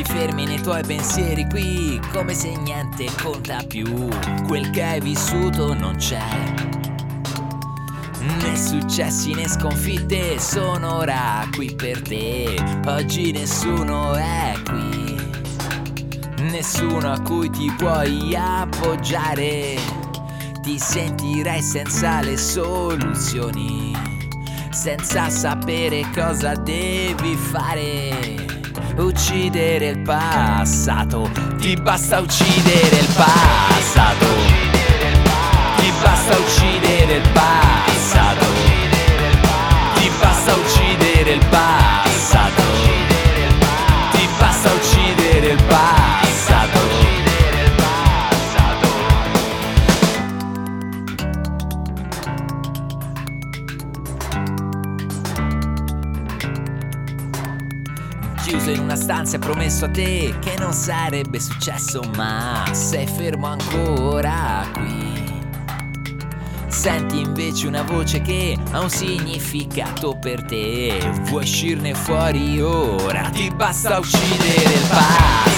fermi nei tuoi pensieri qui, come se niente conta più. Quel che hai vissuto non c'è. Né successi né sconfitte sono ora qui per te. Oggi nessuno è qui. Nessuno a cui ti puoi appoggiare. Ti sentirai senza le soluzioni. Senza sapere cosa devi fare. Uccidere il passato. Ti basta uccidere il passato. Ti basta uccidere Chiuso in una stanza e promesso a te che non sarebbe successo ma sei fermo ancora qui. Senti invece una voce che ha un significato per te. Vuoi uscirne fuori ora? Ti basta uccidere il passato.